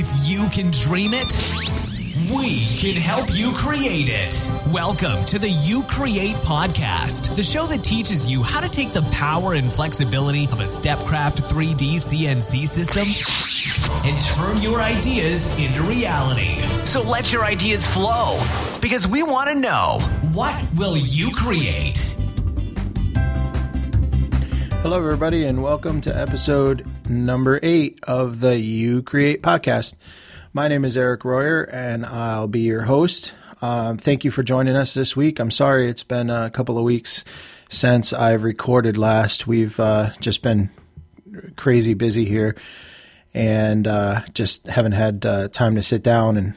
If you can dream it, we can help you create it. Welcome to the You Create podcast, the show that teaches you how to take the power and flexibility of a Stepcraft 3D CNC system and turn your ideas into reality. So let your ideas flow because we want to know what will you create? Hello, everybody, and welcome to episode number eight of the You Create podcast. My name is Eric Royer, and I'll be your host. Um, thank you for joining us this week. I'm sorry it's been a couple of weeks since I've recorded last. We've uh, just been crazy busy here and uh, just haven't had uh, time to sit down and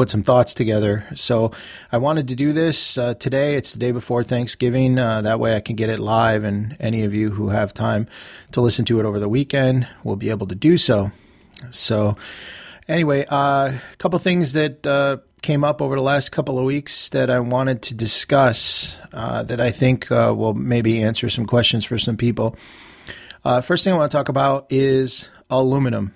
put some thoughts together. So I wanted to do this uh, today. It's the day before Thanksgiving. Uh, that way I can get it live, and any of you who have time to listen to it over the weekend will be able to do so. So, anyway, uh, a couple things that uh, came up over the last couple of weeks that I wanted to discuss uh, that I think uh, will maybe answer some questions for some people. first thing I want to talk about is aluminum.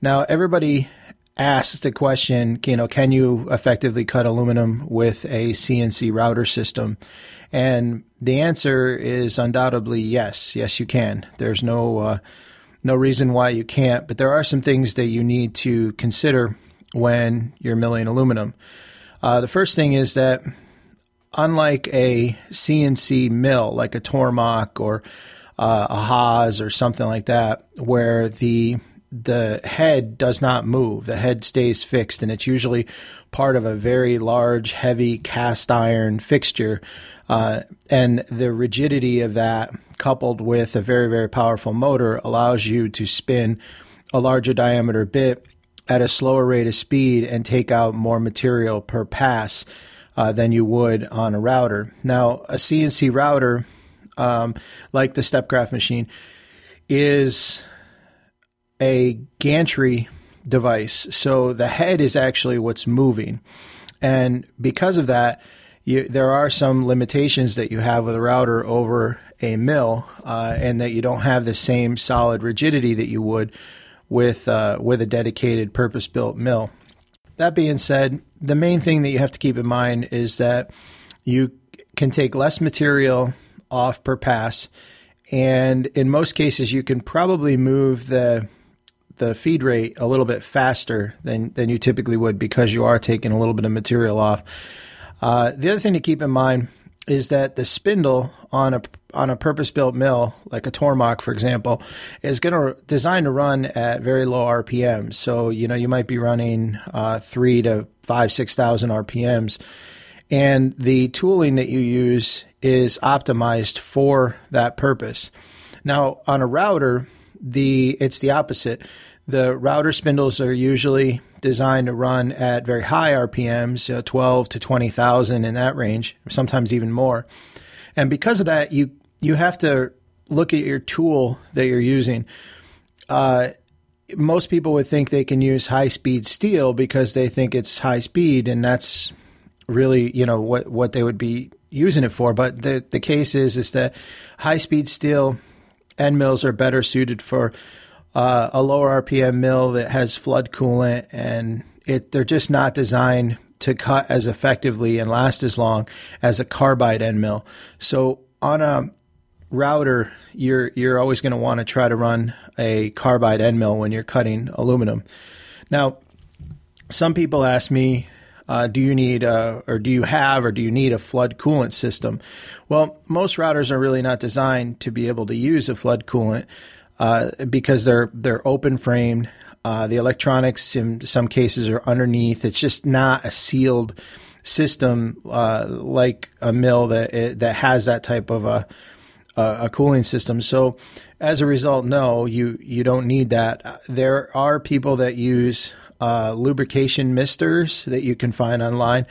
Now, everybody asked the question, you know, can you effectively cut aluminum with a CNC router system? And the answer is undoubtedly yes. Yes, you can. There's no uh, no reason why you can't, but there are some things that you need to consider when you're milling aluminum. Uh, the first thing is that unlike a CNC mill, like a Tormach or uh, a Haas or something like that, where the the head does not move. The head stays fixed, and it's usually part of a very large, heavy cast iron fixture. Uh, and the rigidity of that, coupled with a very, very powerful motor, allows you to spin a larger diameter bit at a slower rate of speed and take out more material per pass uh, than you would on a router. Now, a CNC router, um, like the Stepcraft machine, is a gantry device. So the head is actually what's moving. And because of that, you, there are some limitations that you have with a router over a mill, uh, and that you don't have the same solid rigidity that you would with uh, with a dedicated purpose built mill. That being said, the main thing that you have to keep in mind is that you can take less material off per pass, and in most cases, you can probably move the the feed rate a little bit faster than than you typically would because you are taking a little bit of material off. Uh, the other thing to keep in mind is that the spindle on a on a purpose built mill, like a Tormach, for example, is going to designed to run at very low RPMs. So you know you might be running uh, three to five six thousand RPMs, and the tooling that you use is optimized for that purpose. Now on a router, the it's the opposite. The router spindles are usually designed to run at very high RPMs, uh, 12 to 20,000 in that range, sometimes even more. And because of that, you you have to look at your tool that you're using. Uh, most people would think they can use high speed steel because they think it's high speed, and that's really you know what what they would be using it for. But the the case is is that high speed steel end mills are better suited for uh, a lower RPM mill that has flood coolant, and it they're just not designed to cut as effectively and last as long as a carbide end mill. So on a router, you're you're always going to want to try to run a carbide end mill when you're cutting aluminum. Now, some people ask me, uh, do you need a, or do you have or do you need a flood coolant system? Well, most routers are really not designed to be able to use a flood coolant uh, because they're they're open framed. Uh, the electronics in some cases are underneath. It's just not a sealed system uh, like a mill that that has that type of a a cooling system. So as a result, no, you you don't need that. There are people that use uh, lubrication misters that you can find online.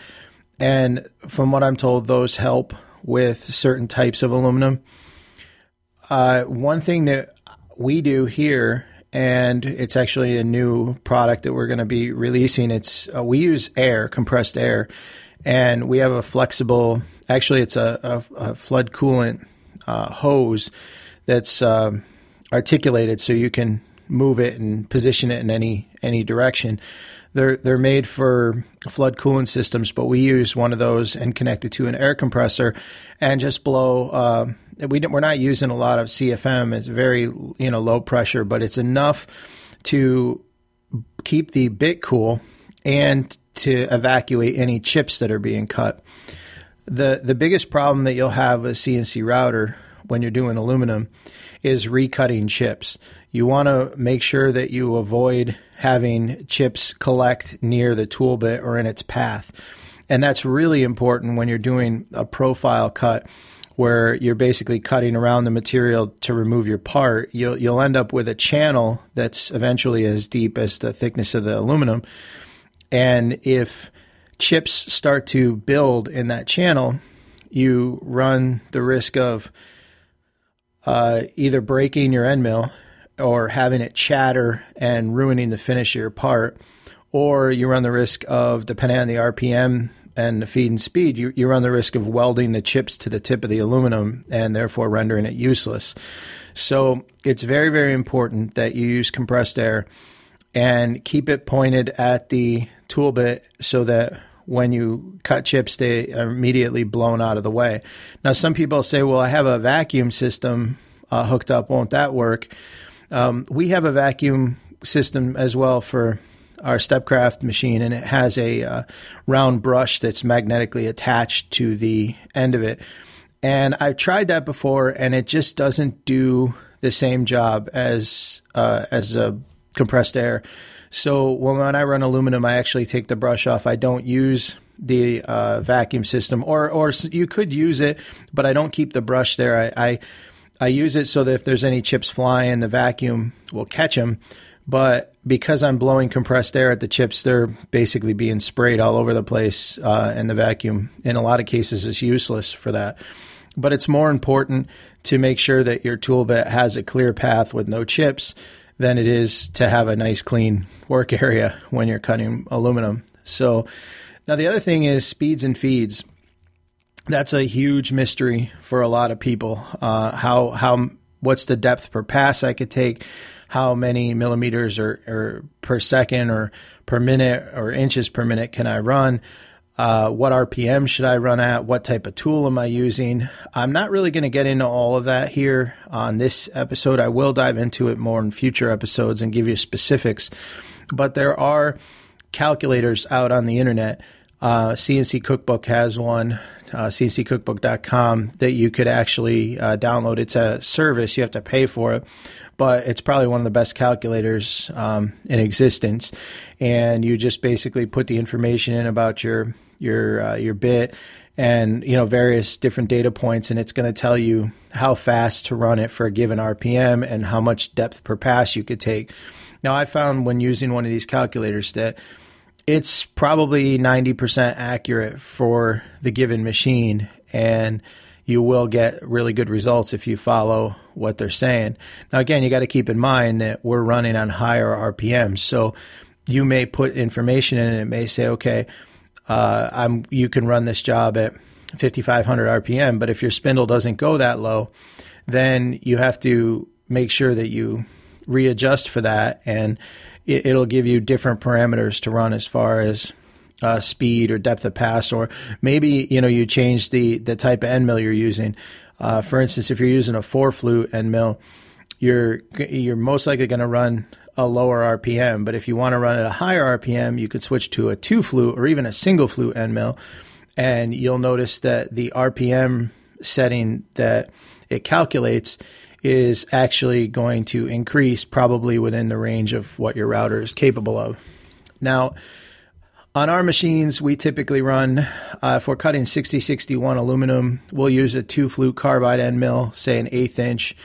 And from what I'm told, those help with certain types of aluminum. Uh, one thing that we do here, and it's actually a new product that we're going to be releasing. It's uh, we use air, compressed air, and we have a flexible. Actually, it's a, a, a flood coolant uh, hose that's um, articulated, so you can move it and position it in any any direction. They're they're made for flood coolant systems, but we use one of those and connect it to an air compressor and just blow. Uh, we we're not using a lot of CFM. It's very you know low pressure, but it's enough to keep the bit cool and to evacuate any chips that are being cut. The the biggest problem that you'll have with CNC router when you're doing aluminum is recutting chips. You want to make sure that you avoid having chips collect near the tool bit or in its path. And that's really important when you're doing a profile cut where you're basically cutting around the material to remove your part. You'll you'll end up with a channel that's eventually as deep as the thickness of the aluminum. And if chips start to build in that channel, you run the risk of uh, either breaking your end mill or having it chatter and ruining the finish of your part, or you run the risk of, depending on the RPM and the feed and speed, you, you run the risk of welding the chips to the tip of the aluminum and therefore rendering it useless. So it's very, very important that you use compressed air and keep it pointed at the tool bit so that when you cut chips, they are immediately blown out of the way. Now, some people say, well, I have a vacuum system uh, hooked up. Won't that work? Um, we have a vacuum system as well for our Stepcraft machine, and it has a uh, round brush that's magnetically attached to the end of it. And I've tried that before, and it just doesn't do the same job as uh, as a compressed air. So when I run aluminum, I actually take the brush off. I don't use the uh, vacuum system, or or you could use it, but I don't keep the brush there. I, I I use it so that if there's any chips flying, the vacuum will catch them. But because I'm blowing compressed air at the chips, they're basically being sprayed all over the place, uh, and the vacuum, in a lot of cases, is useless for that. But it's more important to make sure that your tool bit has a clear path with no chips than it is to have a nice clean work area when you're cutting aluminum. So now the other thing is speeds and feeds. That's a huge mystery for a lot of people. Uh, how how what's the depth per pass I could take? How many millimeters or, or per second or per minute or inches per minute can I run? Uh, what RPM should I run at? What type of tool am I using? I'm not really going to get into all of that here on this episode. I will dive into it more in future episodes and give you specifics. But there are calculators out on the internet. Uh, CNC Cookbook has one, uh, cnccookbook.com, that you could actually uh, download. It's a service, you have to pay for it but it's probably one of the best calculators um, in existence. And you just basically put the information in about your your uh, your bit and you know various different data points and it's going to tell you how fast to run it for a given rpm and how much depth per pass you could take. Now i found when using one of these calculators that it's probably 90% accurate for the given machine and you will get really good results if you follow what they're saying. Now again you got to keep in mind that we're running on higher rpms so you may put information in and it may say okay uh, I'm you can run this job at 5500 RPM, but if your spindle doesn't go that low, then you have to make sure that you readjust for that, and it, will give you different parameters to run as far as uh, speed or depth of pass, or maybe you know you change the the type of end mill you're using. Uh, for instance, if you're using a four flute end mill, you're you're most likely going to run a lower RPM. But if you want to run at a higher RPM, you could switch to a two flute or even a single flute end mill. And you'll notice that the RPM setting that it calculates is actually going to increase probably within the range of what your router is capable of. Now, on our machines, we typically run, uh, if we're cutting 6061 aluminum, we'll use a two flute carbide end mill, say an eighth inch.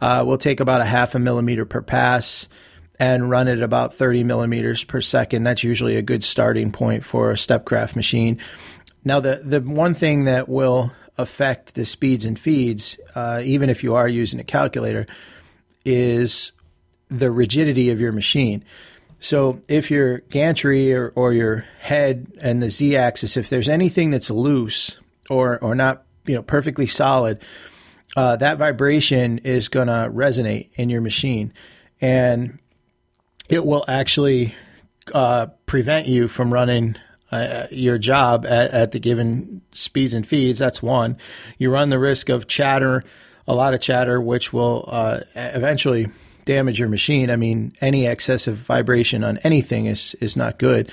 Uh, we'll take about a half a millimeter per pass and run it about 30 millimeters per second. That's usually a good starting point for a Stepcraft machine. Now, the, the one thing that will affect the speeds and feeds, uh, even if you are using a calculator, is the rigidity of your machine. So if your gantry or, or your head and the z axis, if there's anything that's loose or, or not you know perfectly solid, uh, that vibration is going to resonate in your machine. And it will actually uh, prevent you from running uh, your job at, at, the given speeds and feeds. That's one. You run the risk of chatter, a lot of chatter, which will uh, eventually damage your machine. I mean, any excessive vibration on anything is is not good.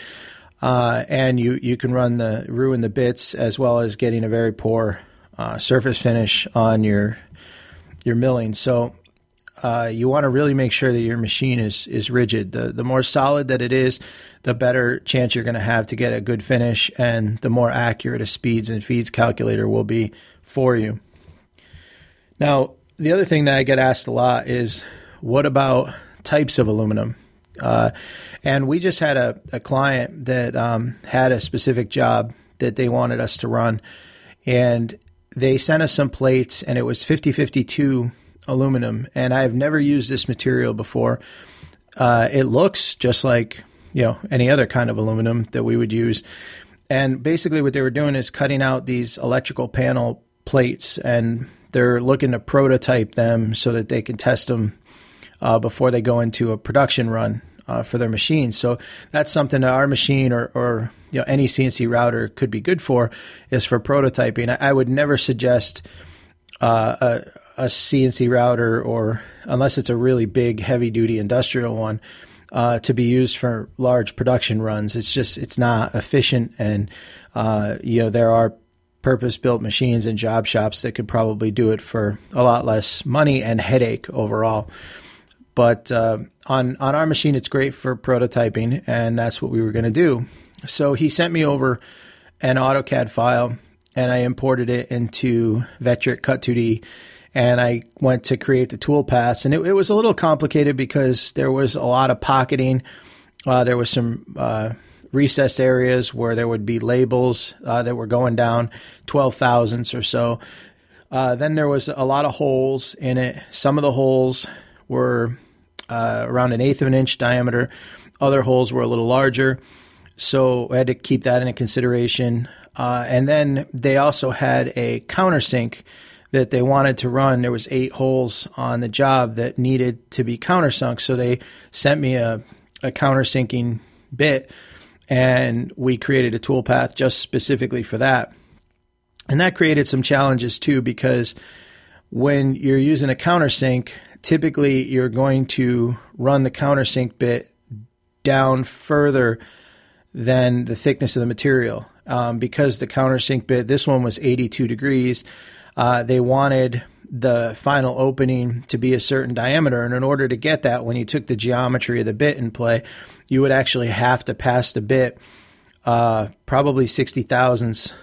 Uh, and you you can run the ruin the bits as well as getting a very poor uh, surface finish on your your milling. So uh, you want to really make sure that your machine is is rigid. The the more solid that it is, the better chance you're going to have to get a good finish, and the more accurate a speeds and feeds calculator will be for you. Now, the other thing that I get asked a lot is, what about types of aluminum? Uh, and we just had a, a client that um, had a specific job that they wanted us to run, and they sent us some plates, and it was 5052 aluminum, and I've never used this material before. Uh, it looks just like you know any other kind of aluminum that we would use, and basically what they were doing is cutting out these electrical panel plates, and they're looking to prototype them so that they can test them uh, before they go into a production run uh, for their machines. So that's something that our machine or, or you know any CNC router could be good for is for prototyping. I, would never suggest uh, a, CNC router or unless it's a really big heavy duty industrial one uh, to be used for large production runs. It's just it's not efficient, and uh, you know there are purpose built machines and job shops that could probably do it for a lot less money and headache overall. But uh, on on our machine, it's great for prototyping, and that's what we were going to do. So he sent me over an AutoCAD file, and I imported it into Vectric Cut 2D and I went to create the tool paths, and it, it, was a little complicated because there was a lot of pocketing. Uh, there was some uh, recessed areas where there would be labels uh, that were going down twelve thousandths or so. Uh, then there was a lot of holes in it. Some of the holes were uh, around an eighth of an inch diameter. Other holes were a little larger, so I had to keep that into consideration. Uh, and then they also had a countersink that they wanted to run. There was eight holes on the job that needed to be countersunk, so they sent me a, a countersinking bit, and we created a toolpath just specifically for that. And that created some challenges too, because when you're using a countersink, typically you're going to run the countersink bit down further than the thickness of the material. Um, because the countersink bit, this one was 82 degrees uh, they wanted the final opening to be a certain diameter. And in order to get that, when you took the geometry of the bit in play, you would actually have to pass the bit uh, probably 60 thousandths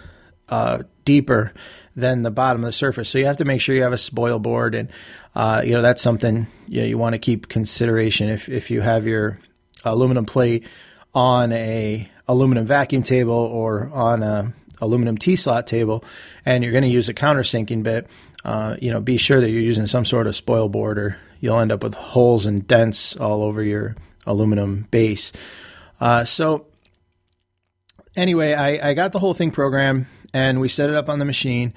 uh, deeper than the bottom of the surface. So you have to make sure you have a spoil board. And, uh, you know, that's something you, know, you want to keep consideration if, if you have your aluminum plate on a aluminum vacuum table or on a aluminum T slot table and you're going to use a countersinking bit, uh, you know, be sure that you're using some sort of spoil board or you'll end up with holes and dents all over your aluminum base. Uh, so, anyway, I, I, got the whole thing programmed and we set it up on the machine.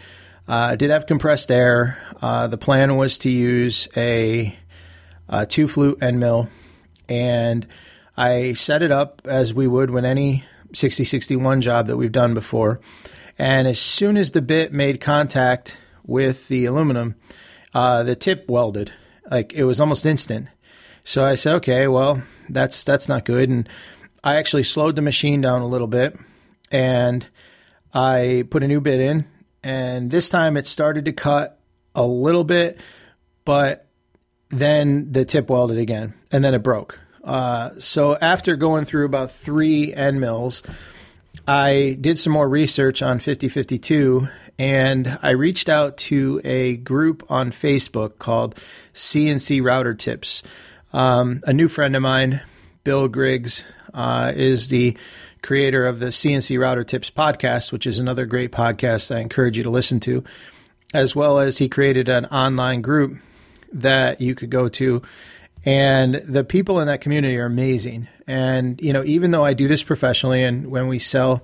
Uh, I did have compressed air. Uh, the plan was to use a, a two flute end mill and I set it up as we would when any 6061 job that we've done before. And as soon as the bit made contact with the aluminum, uh, the tip welded. Like it was almost instant. So I said, okay, well, that's that's not good. And I actually slowed the machine down a little bit, and I put a new bit in. And this time it started to cut a little bit, but then the tip welded again, and then it broke. Uh, so after going through about three end mills, I did some more research on 5052 and I reached out to a group on Facebook called CNC Router Tips. Um, a new friend of mine, Bill Griggs, uh, is the creator of the CNC Router Tips podcast, which is another great podcast I encourage you to listen to, as well as he created an online group that you could go to And the people in that community are amazing. And, you know, even though I do this professionally and when we sell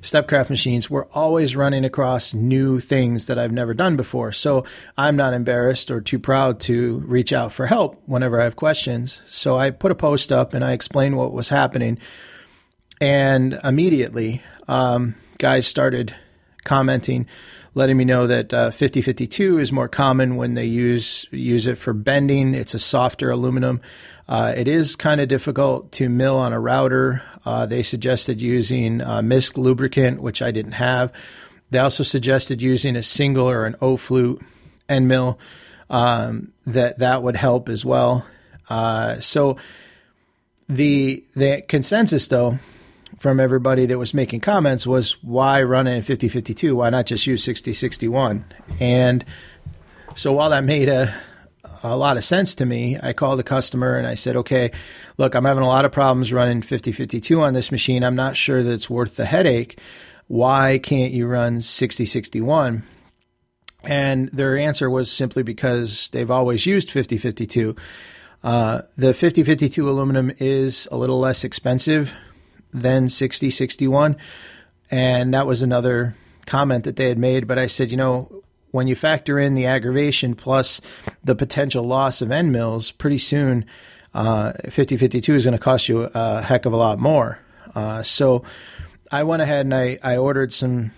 Stepcraft machines, we're always running across new things that I've never done before. So I'm not embarrassed or too proud to reach out for help whenever I have questions. So I put a post up and I explained what was happening. And immediately, um, guys started commenting, letting me know that uh, 5052 is more common when they use use it for bending. It's a softer aluminum. Uh, it is kind of difficult to mill on a router. Uh, they suggested using uh, mist lubricant, which I didn't have. They also suggested using a single or an O flute end mill. Um, that that would help as well. Uh, so the the consensus though from everybody that was making comments was why run it in 5052? Why not just use 6061? And so while that made a, a lot of sense to me, I called the customer and I said, okay, look, I'm having a lot of problems running 5052 on this machine. I'm not sure that it's worth the headache. Why can't you run 6061? And their answer was simply because they've always used 5052. Uh, the 5052 aluminum is a little less expensive then 60 61. And that was another comment that they had made. But I said, you know, when you factor in the aggravation plus the potential loss of end mills, pretty soon uh, 5052 is going to cost you a heck of a lot more. Uh, so I went ahead and I, I ordered some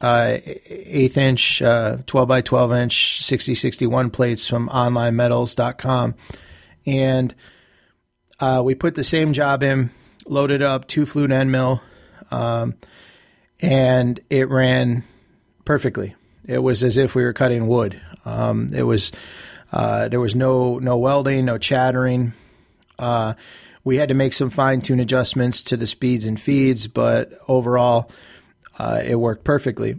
uh, eighth inch, uh, 12 by 12 inch 6061 plates from onlinemetals.com. And uh, we put the same job in loaded up two flute end mill, um, and it ran perfectly. It was as if we were cutting wood. Um, it was uh, there was no no welding, no chattering. Uh, we had to make some fine tune adjustments to the speeds and feeds, but overall, uh, it worked perfectly.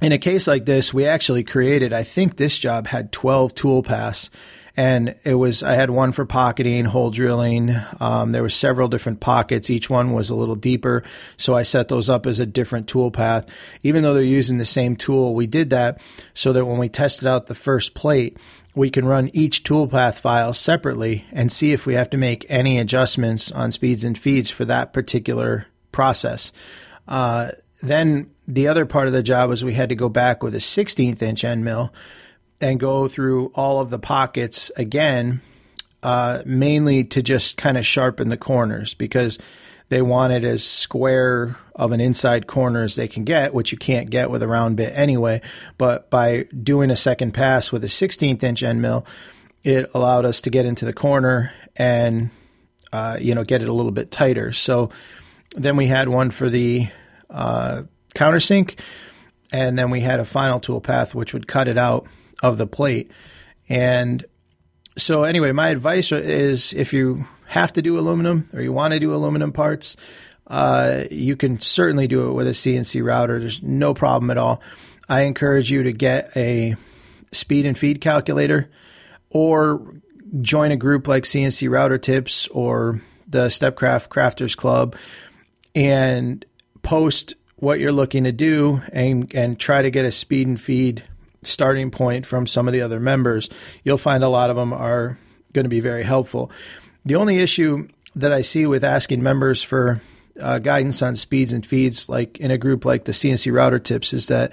In a case like this, we actually created. I think this job had twelve tool paths and it was I had one for pocketing, hole drilling. Um, there were several different pockets. Each one was a little deeper, so I set those up as a different tool path. Even though they're using the same tool, we did that so that when we tested out the first plate, we can run each toolpath file separately and see if we have to make any adjustments on speeds and feeds for that particular process. Uh, then the other part of the job was we had to go back with a 16th inch end mill and go through all of the pockets again, uh, mainly to just kind of sharpen the corners because they want it as square of an inside corner as they can get, which you can't get with a round bit anyway. But by doing a second pass with a 16th inch end mill, it allowed us to get into the corner and uh, you know get it a little bit tighter. So then we had one for the uh, countersink, and then we had a final tool path which would cut it out of the plate. And so, anyway, my advice is if you have to do aluminum or you want to do aluminum parts, uh, you can certainly do it with a CNC router. There's no problem at all. I encourage you to get a speed and feed calculator or join a group like CNC Router Tips or the Stepcraft Crafters Club and post what you're looking to do and, and try to get a speed and feed starting point from some of the other members, you'll find a lot of them are going to be very helpful. The only issue that I see with asking members for uh, guidance on speeds and feeds, like in a group like the CNC router tips, is that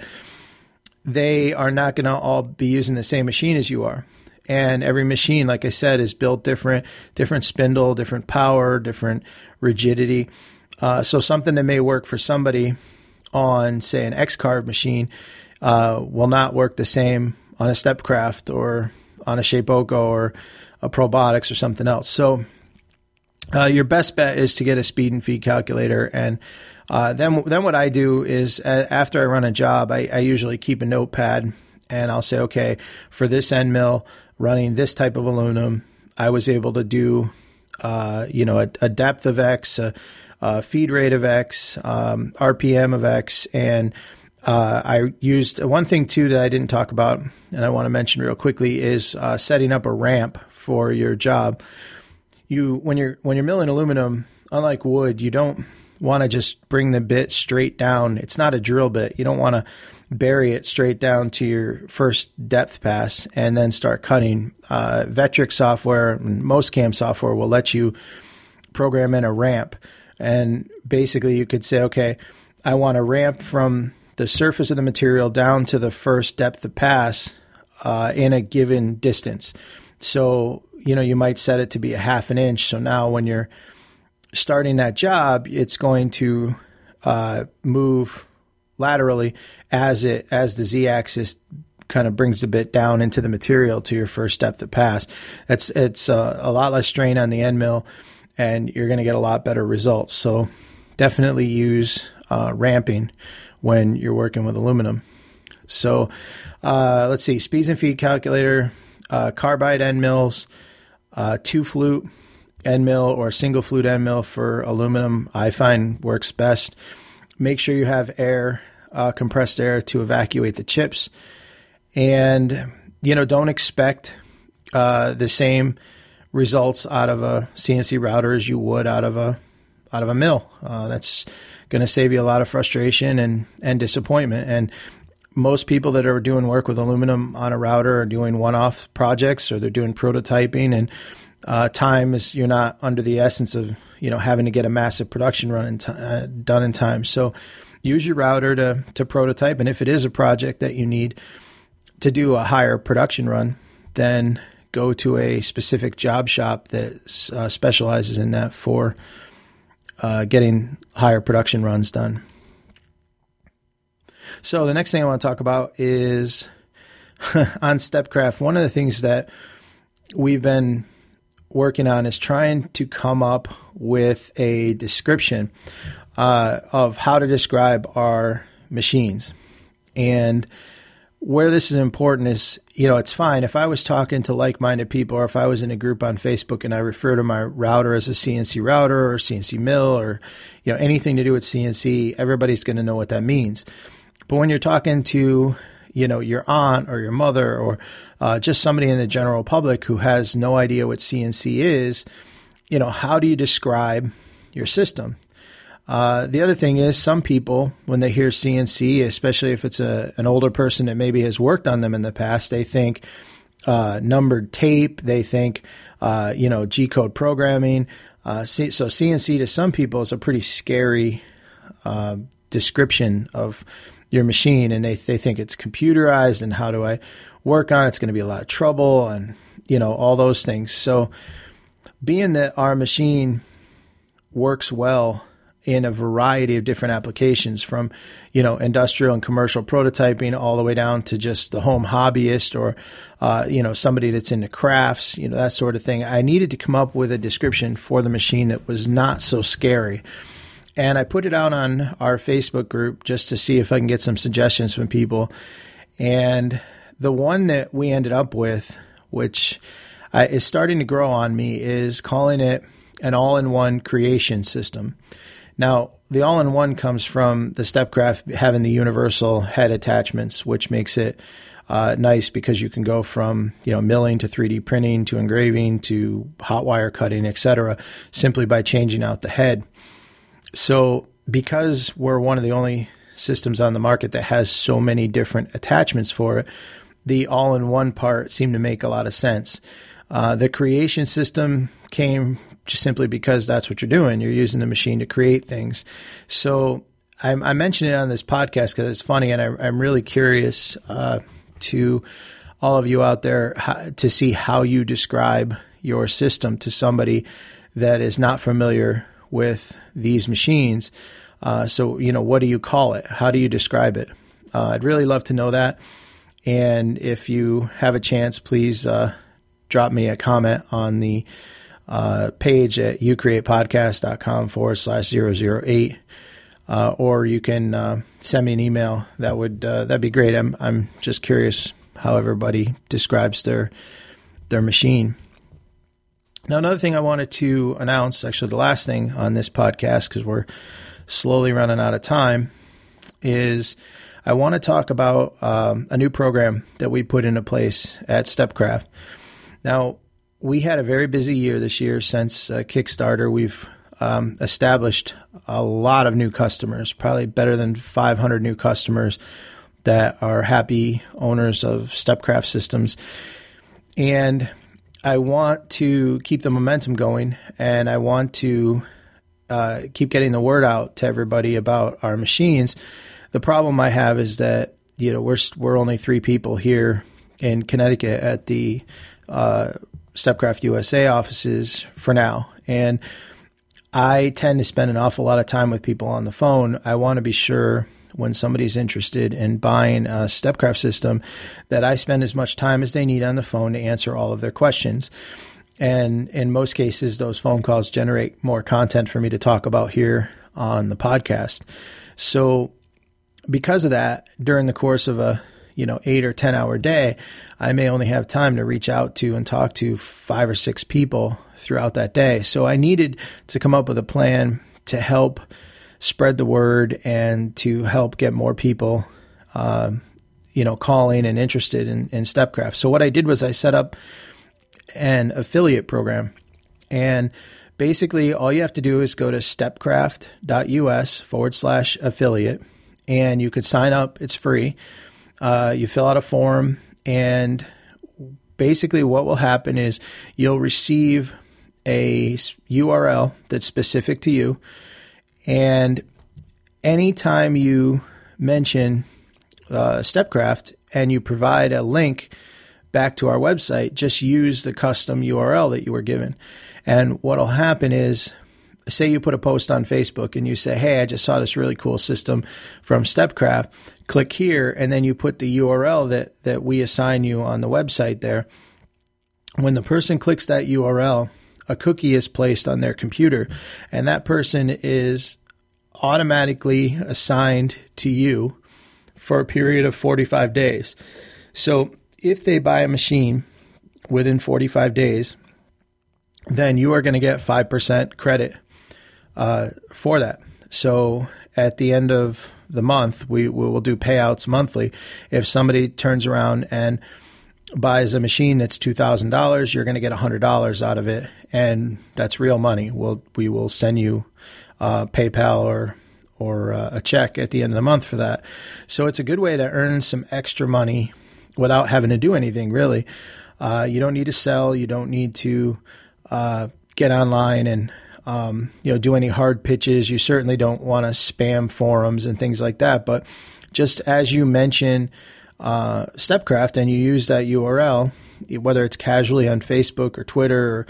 they are not going to all be using the same machine as you are. And every machine, like I said, is built different, different spindle, different power, different rigidity. Uh, so something that may work for somebody on, say, an X carve machine uh, will not work the same on a Stepcraft or on a Shapeoko or a Probotix or something else. So uh, your best bet is to get a speed and feed calculator, and uh, then then what I do is uh, after I run a job, I, I, usually keep a notepad, and I'll say, okay, for this end mill running this type of aluminum, I was able to do, uh, you know, a, a, depth of X, a, a, feed rate of X, um, RPM of X, and uh, I used one thing too that I didn't talk about, and I want to mention real quickly is uh, setting up a ramp for your job. You when you're when you're milling aluminum, unlike wood, you don't want to just bring the bit straight down. It's not a drill bit. You don't want to bury it straight down to your first depth pass and then start cutting. Uh, Vectric software, and most cam software will let you program in a ramp. And basically, you could say, okay, I want a ramp from the surface of the material down to the first depth of pass uh, in a given distance. So, you know, you might set it to be a half an inch. So now when you're starting that job, it's going to uh, move laterally as it as the z-axis kind of brings the bit down into the material to your first depth of pass. That's it's uh, a lot less strain on the end mill, and you're going to get a lot better results. So definitely use uh, ramping when you're working with aluminum. So uh, let's see, speeds and feed calculator, uh, carbide end mills, uh, two flute end mill or single flute end mill for aluminum. I find works best. Make sure you have air, uh, compressed air to evacuate the chips. And, you know, don't expect uh, the same results out of a CNC router as you would out of a out of a mill. Uh, that's going to save you a lot of frustration and and disappointment. And most people that are doing work with aluminum on a router are doing one-off projects or they're doing prototyping and uh, time is you're not under the essence of you know having to get a massive production run in t- uh, done in time. So use your router to to prototype, and if it is a project that you need to do a higher production run, then go to a specific job shop that uh, specializes in that for uh, getting higher production runs done. So the next thing I want to talk about is on Stepcraft. One of the things that we've been working on is trying to come up with a description uh, of how to describe our machines. And where this is important is, you know, it's fine if I was talking to like minded people or if I was in a group on Facebook and I refer to my router as a CNC router or CNC mill or, you know, anything to do with CNC, everybody's going to know what that means. But when you're talking to you know your aunt or your mother or uh, just somebody in the general public who has no idea what CNC is, you know how do you describe your system? Uh, the other thing is, some people, when they hear CNC, especially if it's a, an older person that maybe has worked on them in the past, they think uh, numbered tape. They think, uh, you know, G code programming. Uh, so CNC to some people is a pretty scary uh, description of your machine and they, they think it's computerized and how do I work on it? It's going to be a lot of trouble and, you know, all those things. So, being that our machine works well in a variety of different applications from, you know, industrial and commercial prototyping all the way down to just the home hobbyist or, uh, you know, somebody that's into crafts, you know, that sort of thing. I needed to come up with a description for the machine that was not so scary and I put it out on our Facebook group just to see if I can get some suggestions from people. And the one that we ended up with, which uh, is starting to grow on me, is calling it an all in one creation system. Now, the all in one comes from the Stepcraft having the universal head attachments, which makes it uh, nice because you can go from you know milling to 3D printing to engraving to hot wire cutting, etc., simply by changing out the head. So, because we're one of the only systems on the market that has so many different attachments for it, the all in one part seemed to make a lot of sense. Uh, the creation system came just simply because that's what you're doing. You're using the machine to create things. So I, I mentioned it on this podcast because it's funny, and I, am really curious uh, to all of you out there how, to see how you describe your system to somebody that is not familiar with these machines. Uh, so, you know, what do you call it? How do you describe it? Uh, I'd really love to know that. And if you have a chance, please uh, drop me a comment on the uh, page at youcreatepodcast.com forward slash 008. Uh, or you can uh, send me an email. That would that'd be great. I'm I'm just curious how everybody describes their their machine. Now, another thing I wanted to announce, actually, the last thing on this podcast, because we're slowly running out of time, is I want to talk about um, a new program that we put into place at Stepcraft. Now, we had a very busy year this year since uh, Kickstarter. We've um, established a lot of new customers, probably better than 500 new customers that are happy owners of Stepcraft systems. And I want to keep the momentum going and I want to uh, keep getting the word out to everybody about our machines. The problem I have is that you know we're we're only three people here in Connecticut at the uh, Stepcraft USA offices for now, and I tend to spend an awful lot of time with people on the phone. I want to be sure when somebody's interested in buying a Stepcraft system that I spend as much time as they need on the phone to answer all of their questions. And in most cases, those phone calls generate more content for me to talk about here on the podcast. So, because of that, during the course of a you know eight or ten hour day, I may only have time to reach out to and talk to five or six people throughout that day. So I needed to come up with a plan to help spread the word and to help get more people, uh, you know, calling and interested in, in Stepcraft. So what I did was I set up an affiliate program, and basically all you have to do is go to stepcraft.us forward slash affiliate, and you could sign up. It's free. Uh, you fill out a form, and basically what will happen is you'll receive a URL that's specific to you and anytime you mention uh, Stepcraft and you provide a link back to our website, just use the custom URL that you were given. And what'll happen is, say you put a post on Facebook and you say, Hey, I just saw this really cool system from Stepcraft. Click here, and then you put the URL that, that we assign you on the website there. When the person clicks that URL, a cookie is placed on their computer, and that person is automatically assigned to you for a period of 45 days. So if they buy a machine within 45 days, then you are going to get 5% credit uh, for that. So at the end of the month, we, we will do payouts monthly. If somebody turns around and buys a machine that's two thousand dollars, you're going to get hundred dollars out of it, and that's real money. We'll we will send you uh, PayPal or or uh, a check at the end of the month for that. So it's a good way to earn some extra money without having to do anything really. Uh, you don't need to sell. You don't need to uh, get online and um, you know do any hard pitches. You certainly don't want to spam forums and things like that. But just as you mention uh, Stepcraft and you use that URL, whether it's casually on Facebook or Twitter, or,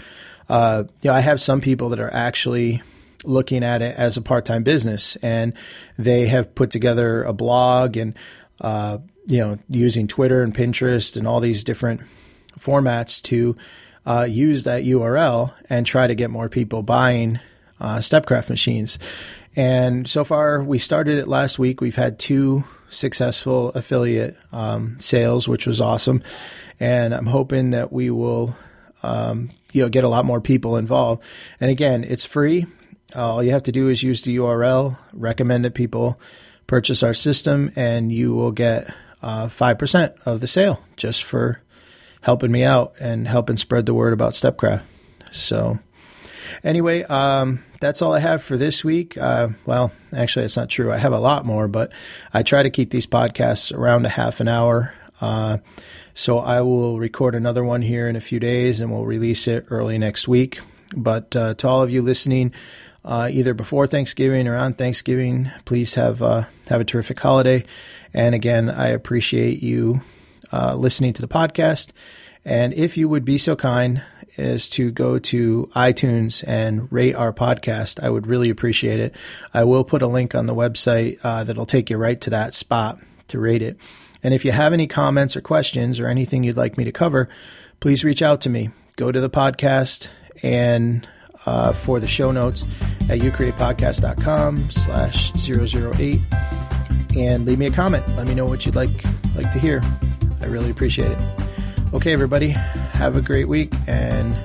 uh, you know, I have some people that are actually looking at it as a part-time business and they have put together a blog and uh, you know using twitter and pinterest and all these different formats to uh, use that url and try to get more people buying uh, stepcraft machines and so far we started it last week we've had two successful affiliate um, sales, which was awesome. And I'm hoping that we will, um, you know, get a lot more people involved. And again, it's free. all you have to do is use the URL, recommend that people purchase our system, and you will get uh, 5% of the sale just for helping me out and helping spread the word about Stepcraft. So, Anyway, um, that's all I have for this week. Uh, well, actually, it's not true. I have a lot more, but I try to keep these podcasts around a half an hour. Uh, so I will record another one here in a few days and we'll release it early next week. But uh, to all of you listening, uh, either before Thanksgiving or on Thanksgiving, please have uh, have a terrific holiday. And again, I appreciate you uh, listening to the podcast. And if you would be so kind, as to go to iTunes and rate our podcast. I would really appreciate it. I will put a link on the website uh, that'll take you right to that spot to rate it. And if you have any comments or questions or anything you'd like me to cover, please reach out to me. Go to the podcast and uh, for the show notes at youcreatepodcast.com slash 008 and leave me a comment. Let me know what you'd like like to hear. I really appreciate it. Okay, everybody, have a great week and